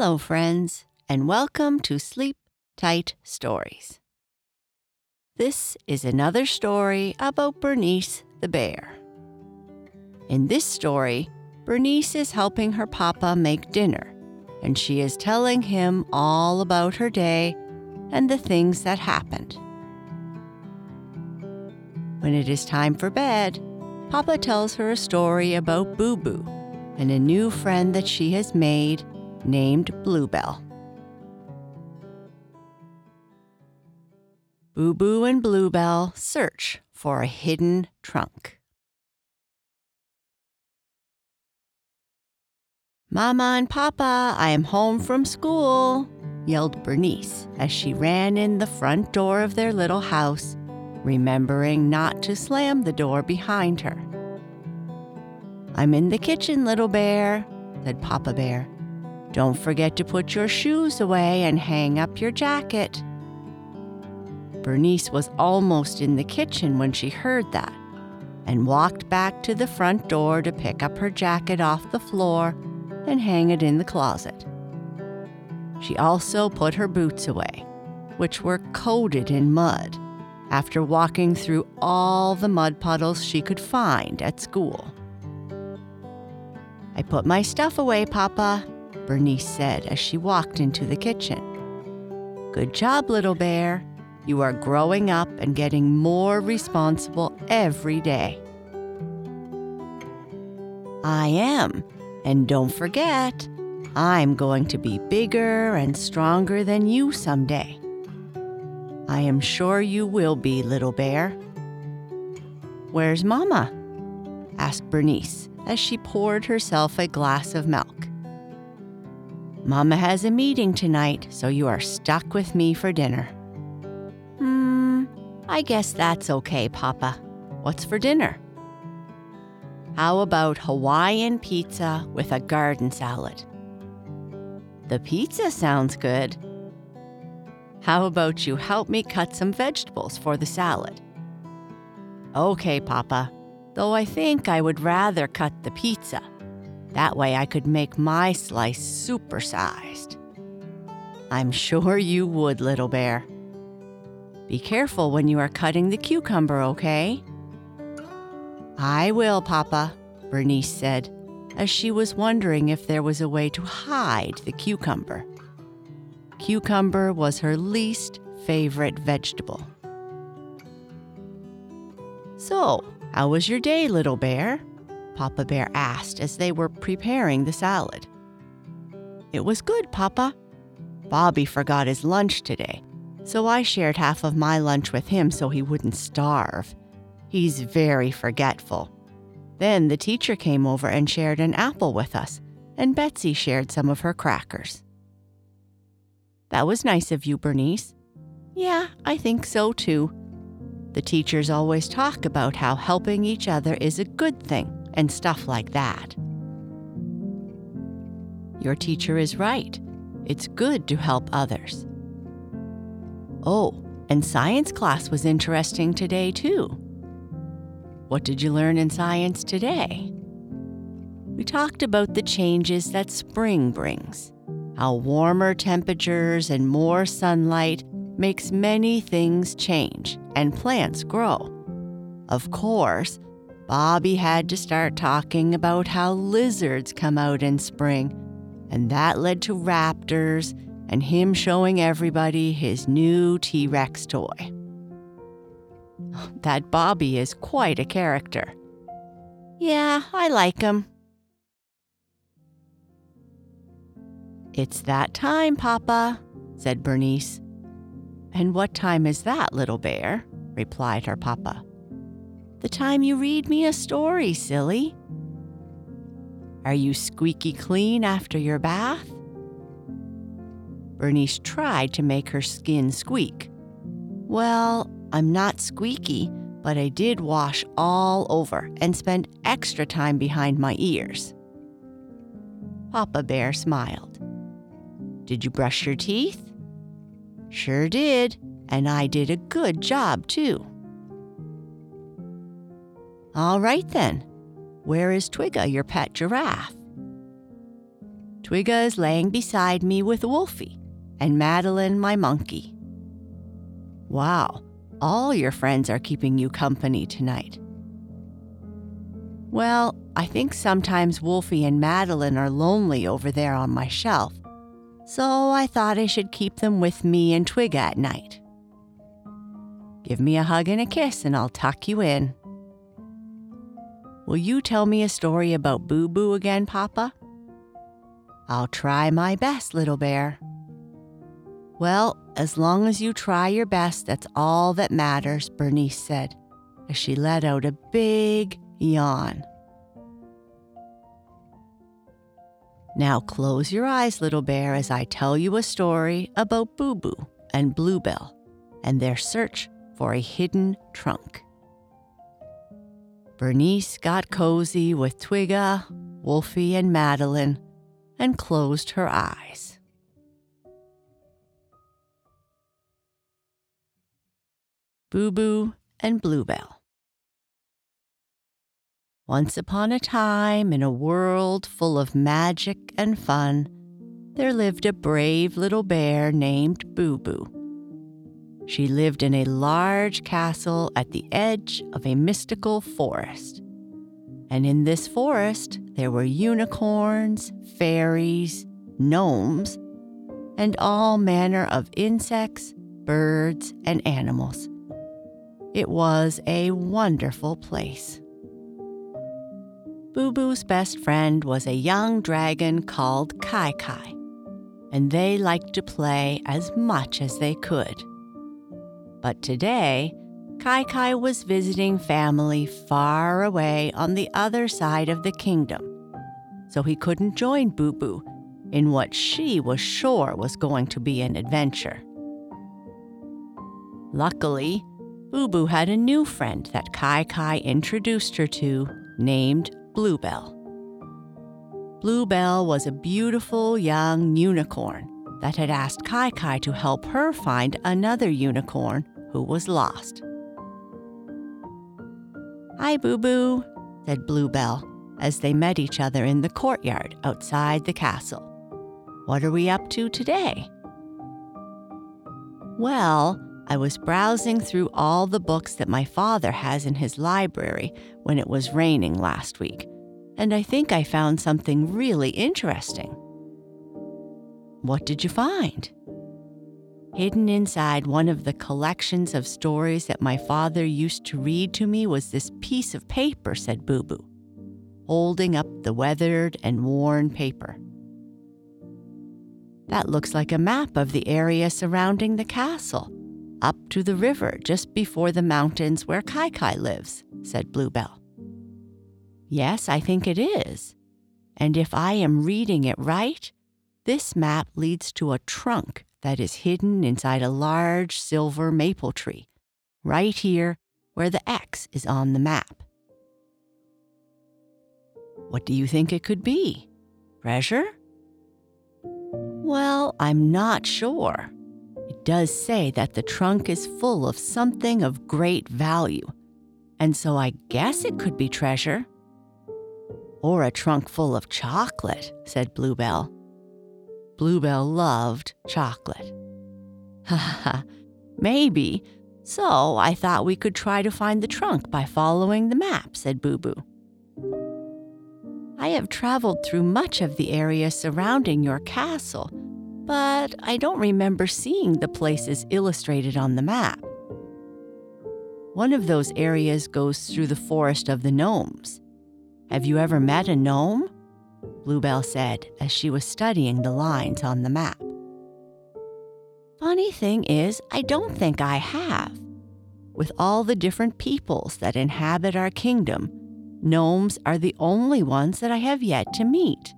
Hello, friends, and welcome to Sleep Tight Stories. This is another story about Bernice the bear. In this story, Bernice is helping her papa make dinner, and she is telling him all about her day and the things that happened. When it is time for bed, Papa tells her a story about Boo Boo and a new friend that she has made named Bluebell. Boo Boo and Bluebell search for a hidden trunk. Mama and Papa, I am home from school, yelled Bernice as she ran in the front door of their little house, remembering not to slam the door behind her. I'm in the kitchen, little bear, said Papa Bear. Don't forget to put your shoes away and hang up your jacket. Bernice was almost in the kitchen when she heard that and walked back to the front door to pick up her jacket off the floor and hang it in the closet. She also put her boots away, which were coated in mud, after walking through all the mud puddles she could find at school. I put my stuff away, Papa, Bernice said as she walked into the kitchen. Good job, little bear. You are growing up and getting more responsible every day. I am. And don't forget, I'm going to be bigger and stronger than you someday. I am sure you will be, little bear. Where's Mama? asked Bernice as she poured herself a glass of milk. Mama has a meeting tonight, so you are stuck with me for dinner. Hmm, I guess that's okay, Papa. What's for dinner? How about Hawaiian pizza with a garden salad? The pizza sounds good. How about you help me cut some vegetables for the salad? Okay, Papa, though I think I would rather cut the pizza. That way I could make my slice supersized. I'm sure you would, little bear. Be careful when you are cutting the cucumber, okay? I will, Papa, Bernice said, as she was wondering if there was a way to hide the cucumber. Cucumber was her least favorite vegetable. So, how was your day, little bear? Papa Bear asked as they were preparing the salad. It was good, Papa. Bobby forgot his lunch today, so I shared half of my lunch with him so he wouldn't starve. He's very forgetful. Then the teacher came over and shared an apple with us, and Betsy shared some of her crackers. That was nice of you, Bernice. Yeah, I think so too. The teachers always talk about how helping each other is a good thing and stuff like that. Your teacher is right. It's good to help others. Oh, and science class was interesting today, too. What did you learn in science today? We talked about the changes that spring brings, how warmer temperatures and more sunlight makes many things change and plants grow. Of course, Bobby had to start talking about how lizards come out in spring, and that led to raptors and him showing everybody his new T Rex toy. That Bobby is quite a character. Yeah, I like him. It's that time, Papa, said Bernice. And what time is that, little bear? replied her papa. The time you read me a story, silly. Are you squeaky clean after your bath? Bernice tried to make her skin squeak. Well, I'm not squeaky, but I did wash all over and spend extra time behind my ears. Papa Bear smiled. Did you brush your teeth? Sure did, and I did a good job too. All right then. Where is Twigga, your pet giraffe? Twigga is laying beside me with Wolfie, and Madeline, my monkey. Wow, all your friends are keeping you company tonight. Well, I think sometimes Wolfie and Madeline are lonely over there on my shelf, so I thought I should keep them with me and Twigga at night. Give me a hug and a kiss, and I'll tuck you in. Will you tell me a story about Boo Boo again, Papa? I'll try my best, little bear. Well, as long as you try your best, that's all that matters, Bernice said, as she let out a big yawn. Now close your eyes, little bear, as I tell you a story about Boo Boo and Bluebell and their search for a hidden trunk. Bernice got cozy with Twigga, Wolfie, and Madeline and closed her eyes. Boo Boo and Bluebell. Once upon a time, in a world full of magic and fun, there lived a brave little bear named Boo Boo. She lived in a large castle at the edge of a mystical forest. And in this forest, there were unicorns, fairies, gnomes, and all manner of insects, birds, and animals. It was a wonderful place. Boo Boo's best friend was a young dragon called Kai Kai, and they liked to play as much as they could. But today, Kai Kai was visiting family far away on the other side of the kingdom, so he couldn't join Boo Boo in what she was sure was going to be an adventure. Luckily, Boo Boo had a new friend that Kai Kai introduced her to, named Bluebell. Bluebell was a beautiful young unicorn that had asked Kai Kai to help her find another unicorn who was lost. Hi, Boo Boo, said Bluebell as they met each other in the courtyard outside the castle. What are we up to today? Well, I was browsing through all the books that my father has in his library when it was raining last week, and I think I found something really interesting. What did you find? Hidden inside one of the collections of stories that my father used to read to me was this piece of paper, said Boo Boo, holding up the weathered and worn paper. That looks like a map of the area surrounding the castle up to the river just before the mountains where Kai Kai lives, said Bluebell. Yes, I think it is. And if I am reading it right, this map leads to a trunk that is hidden inside a large silver maple tree, right here where the X is on the map. What do you think it could be? Treasure? Well, I'm not sure It does say that the trunk is full of something of great value, and so I guess it could be treasure. Or a trunk full of chocolate, said Bluebell. Bluebell loved chocolate. Ha ha, maybe. So I thought we could try to find the trunk by following the map, said Boo Boo. I have traveled through much of the area surrounding your castle, but I don't remember seeing the places illustrated on the map. One of those areas goes through the forest of the gnomes. Have you ever met a gnome? Bluebell said as she was studying the lines on the map. Funny thing is, I don't think I have. With all the different peoples that inhabit our kingdom, gnomes are the only ones that I have yet to meet.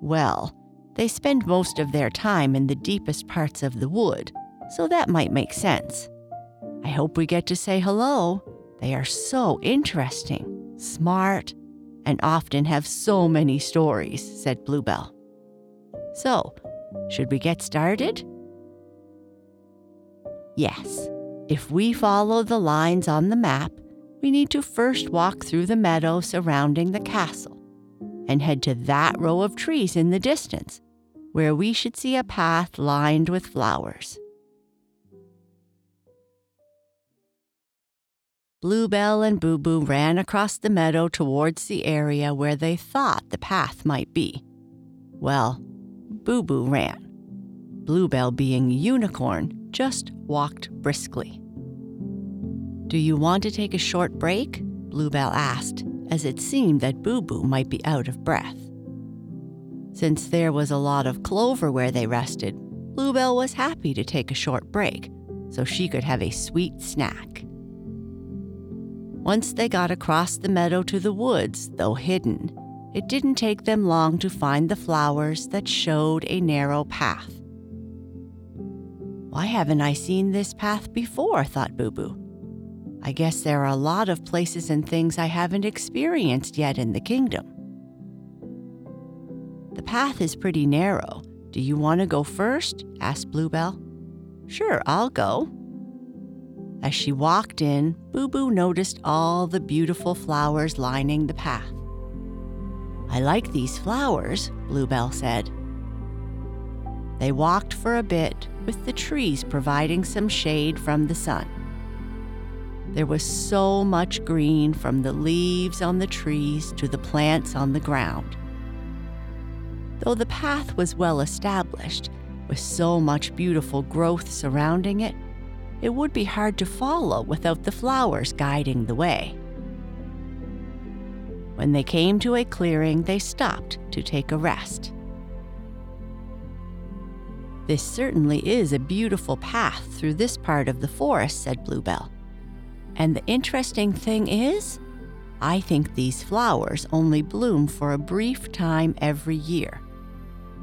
Well, they spend most of their time in the deepest parts of the wood, so that might make sense. I hope we get to say hello. They are so interesting, smart, and often have so many stories, said Bluebell. So, should we get started? Yes. If we follow the lines on the map, we need to first walk through the meadow surrounding the castle. and head to that row of trees in the distance, where we should see a path lined with flowers. Bluebell and Boo Boo ran across the meadow towards the area where they thought the path might be. Well, Boo Boo ran. Bluebell, being unicorn, just walked briskly. Do you want to take a short break? Bluebell asked, as it seemed that Boo Boo might be out of breath. Since there was a lot of clover where they rested, Bluebell was happy to take a short break so she could have a sweet snack. Once they got across the meadow to the woods, though hidden, it didn't take them long to find the flowers that showed a narrow path. Why haven't I seen this path before? thought Boo Boo. I guess there are a lot of places and things I haven't experienced yet in the kingdom. The path is pretty narrow. Do you want to go first? asked Bluebell. Sure, I'll go, as she walked in, Boo Boo noticed all the beautiful flowers lining the path. I like these flowers, Bluebell said. They walked for a bit, with the trees providing some shade from the sun. There was so much green from the leaves on the trees to the plants on the ground. Though the path was well established, with so much beautiful growth surrounding it, it would be hard to follow without the flowers guiding the way. When they came to a clearing, they stopped to take a rest. This certainly is a beautiful path through this part of the forest, said Bluebell. And the interesting thing is, I think these flowers only bloom for a brief time every year.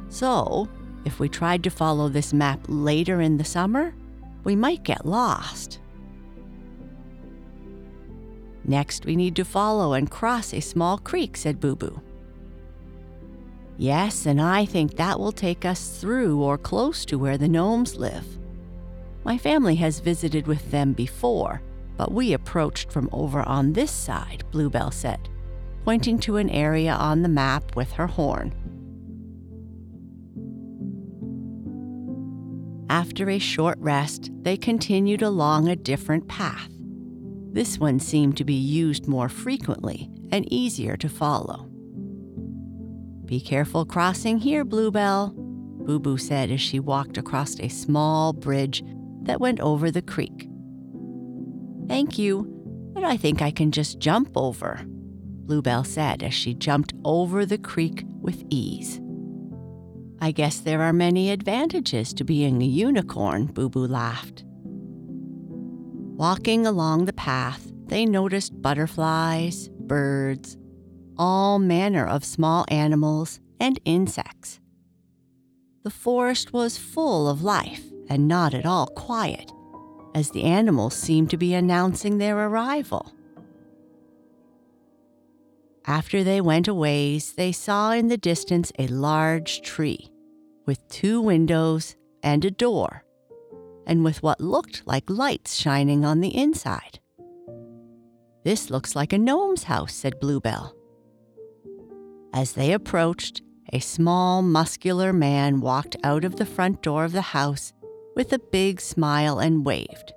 So, if we tried to follow this map later in the summer, we might get lost. Next, we need to follow and cross a small creek, said Boo Boo. Yes, and I think that will take us through or close to where the gnomes live. My family has visited with them before, but we approached from over on this side, Bluebell said, pointing to an area on the map with her horn. After a short rest, they continued along a different path. This one seemed to be used more frequently and easier to follow. Be careful crossing here, Bluebell, Boo Boo said as she walked across a small bridge that went over the creek. Thank you, but I think I can just jump over, Bluebell said as she jumped over the creek with ease. I guess there are many advantages to being a unicorn, Boo Boo laughed. Walking along the path, they noticed butterflies, birds, all manner of small animals, and insects. The forest was full of life and not at all quiet, as the animals seemed to be announcing their arrival. After they went a ways, they saw in the distance a large tree with two windows and a door, and with what looked like lights shining on the inside. This looks like a gnome's house, said Bluebell. As they approached, a small, muscular man walked out of the front door of the house with a big smile and waved.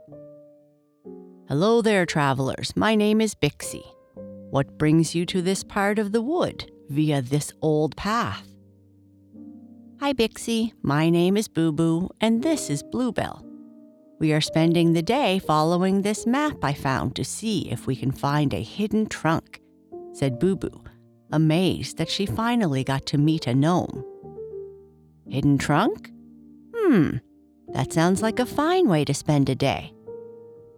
Hello there, travelers. My name is Bixie. What brings you to this part of the wood via this old path? Hi, Bixie. My name is Boo Boo, and this is Bluebell. We are spending the day following this map I found to see if we can find a hidden trunk, said Boo Boo, amazed that she finally got to meet a gnome. Hidden trunk? Hmm, that sounds like a fine way to spend a day.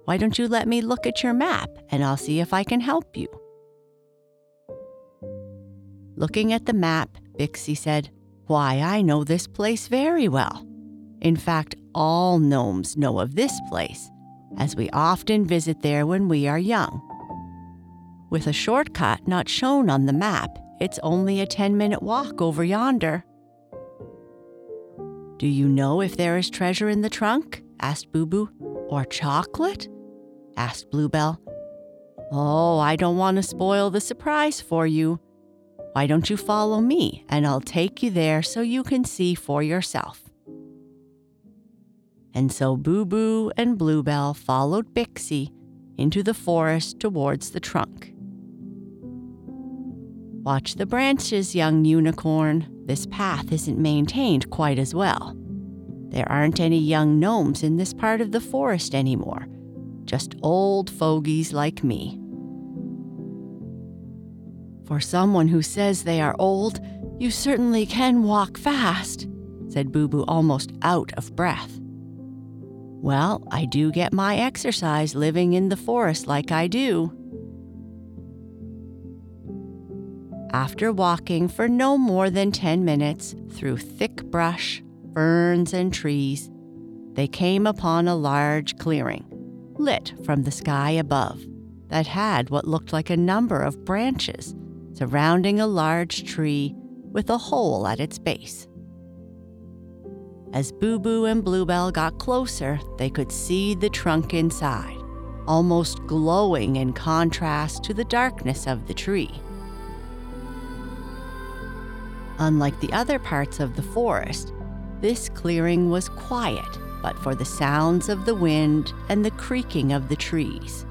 Why don't you let me look at your map and I'll see if I can help you? Looking at the map, Bixie said, why, I know this place very well. In fact, all gnomes know of this place, as we often visit there when we are young. With a shortcut not shown on the map, it's only a 10 minute walk over yonder. Do you know if there is treasure in the trunk? asked Boo Boo. Or chocolate? asked Bluebell. Oh, I don't want to spoil the surprise for you. Why don't you follow me and I'll take you there so you can see for yourself? And so Boo Boo and Bluebell followed Bixie into the forest towards the trunk. Watch the branches, young unicorn. This path isn't maintained quite as well. There aren't any young gnomes in this part of the forest anymore, just old fogies like me. For someone who says they are old, you certainly can walk fast, said Boo Boo, almost out of breath. Well, I do get my exercise living in the forest like I do. After walking for no more than 10 minutes through thick brush, ferns, and trees, they came upon a large clearing, lit from the sky above, that had what looked like a number of branches surrounding a large tree with a hole at its base. As Boo Boo and Bluebell got closer, they could see the trunk inside, almost glowing in contrast to the darkness of the tree. Unlike the other parts of the forest, this clearing was quiet but for the sounds of the wind and the creaking of the trees.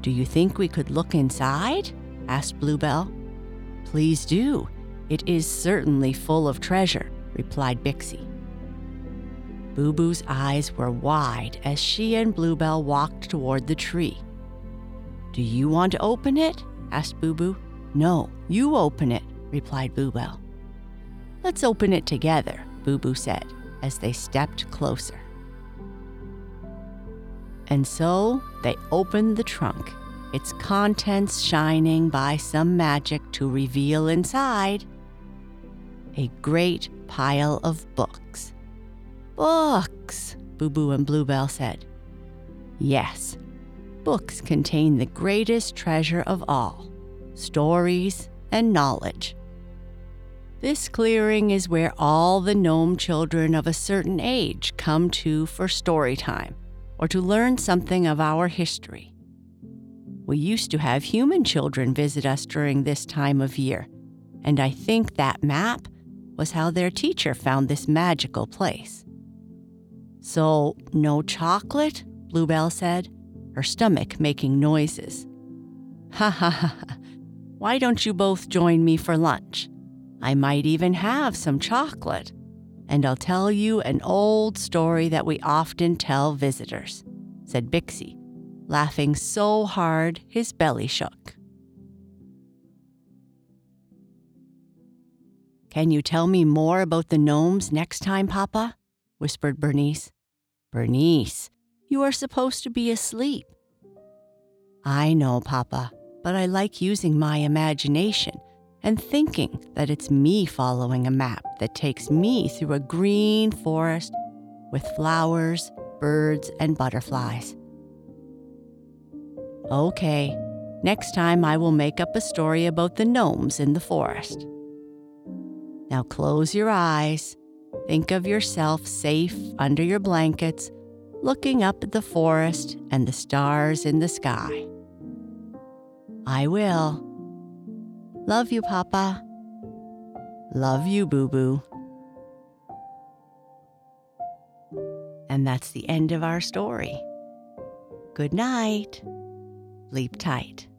Do you think we could look inside? Asked Bluebell. Please do. It is certainly full of treasure, replied Bixie. Boo Boo's eyes were wide as she and Bluebell walked toward the tree. Do you want to open it? asked Boo Boo. No, you open it, replied Bluebell. Let's open it together, Boo Boo said as they stepped closer. And so they opened the trunk its contents shining by some magic to reveal inside a great pile of books. Books, Boo Boo and Bluebell said. Yes, books contain the greatest treasure of all stories and knowledge. This clearing is where all the gnome children of a certain age come to for story time or to learn something of our history. We used to have human children visit us during this time of year, and I think that map was how their teacher found this magical place. So, no chocolate? Bluebell said, her stomach making noises. Ha ha ha. Why don't you both join me for lunch? I might even have some chocolate. And I'll tell you an old story that we often tell visitors, said Bixie, laughing so hard his belly shook. Can you tell me more about the gnomes next time, Papa? whispered Bernice. Bernice, you are supposed to be asleep. I know, Papa, but I like using my imagination and thinking that it's me following a map that takes me through a green forest with flowers, birds, and butterflies. Okay, next time I will make up a story about the gnomes in the forest. Now close your eyes. Think of yourself safe under your blankets, looking up at the forest and the stars in the sky. I will. Love you, Papa. Love you, Boo Boo. And that's the end of our story. Good night. Sleep tight.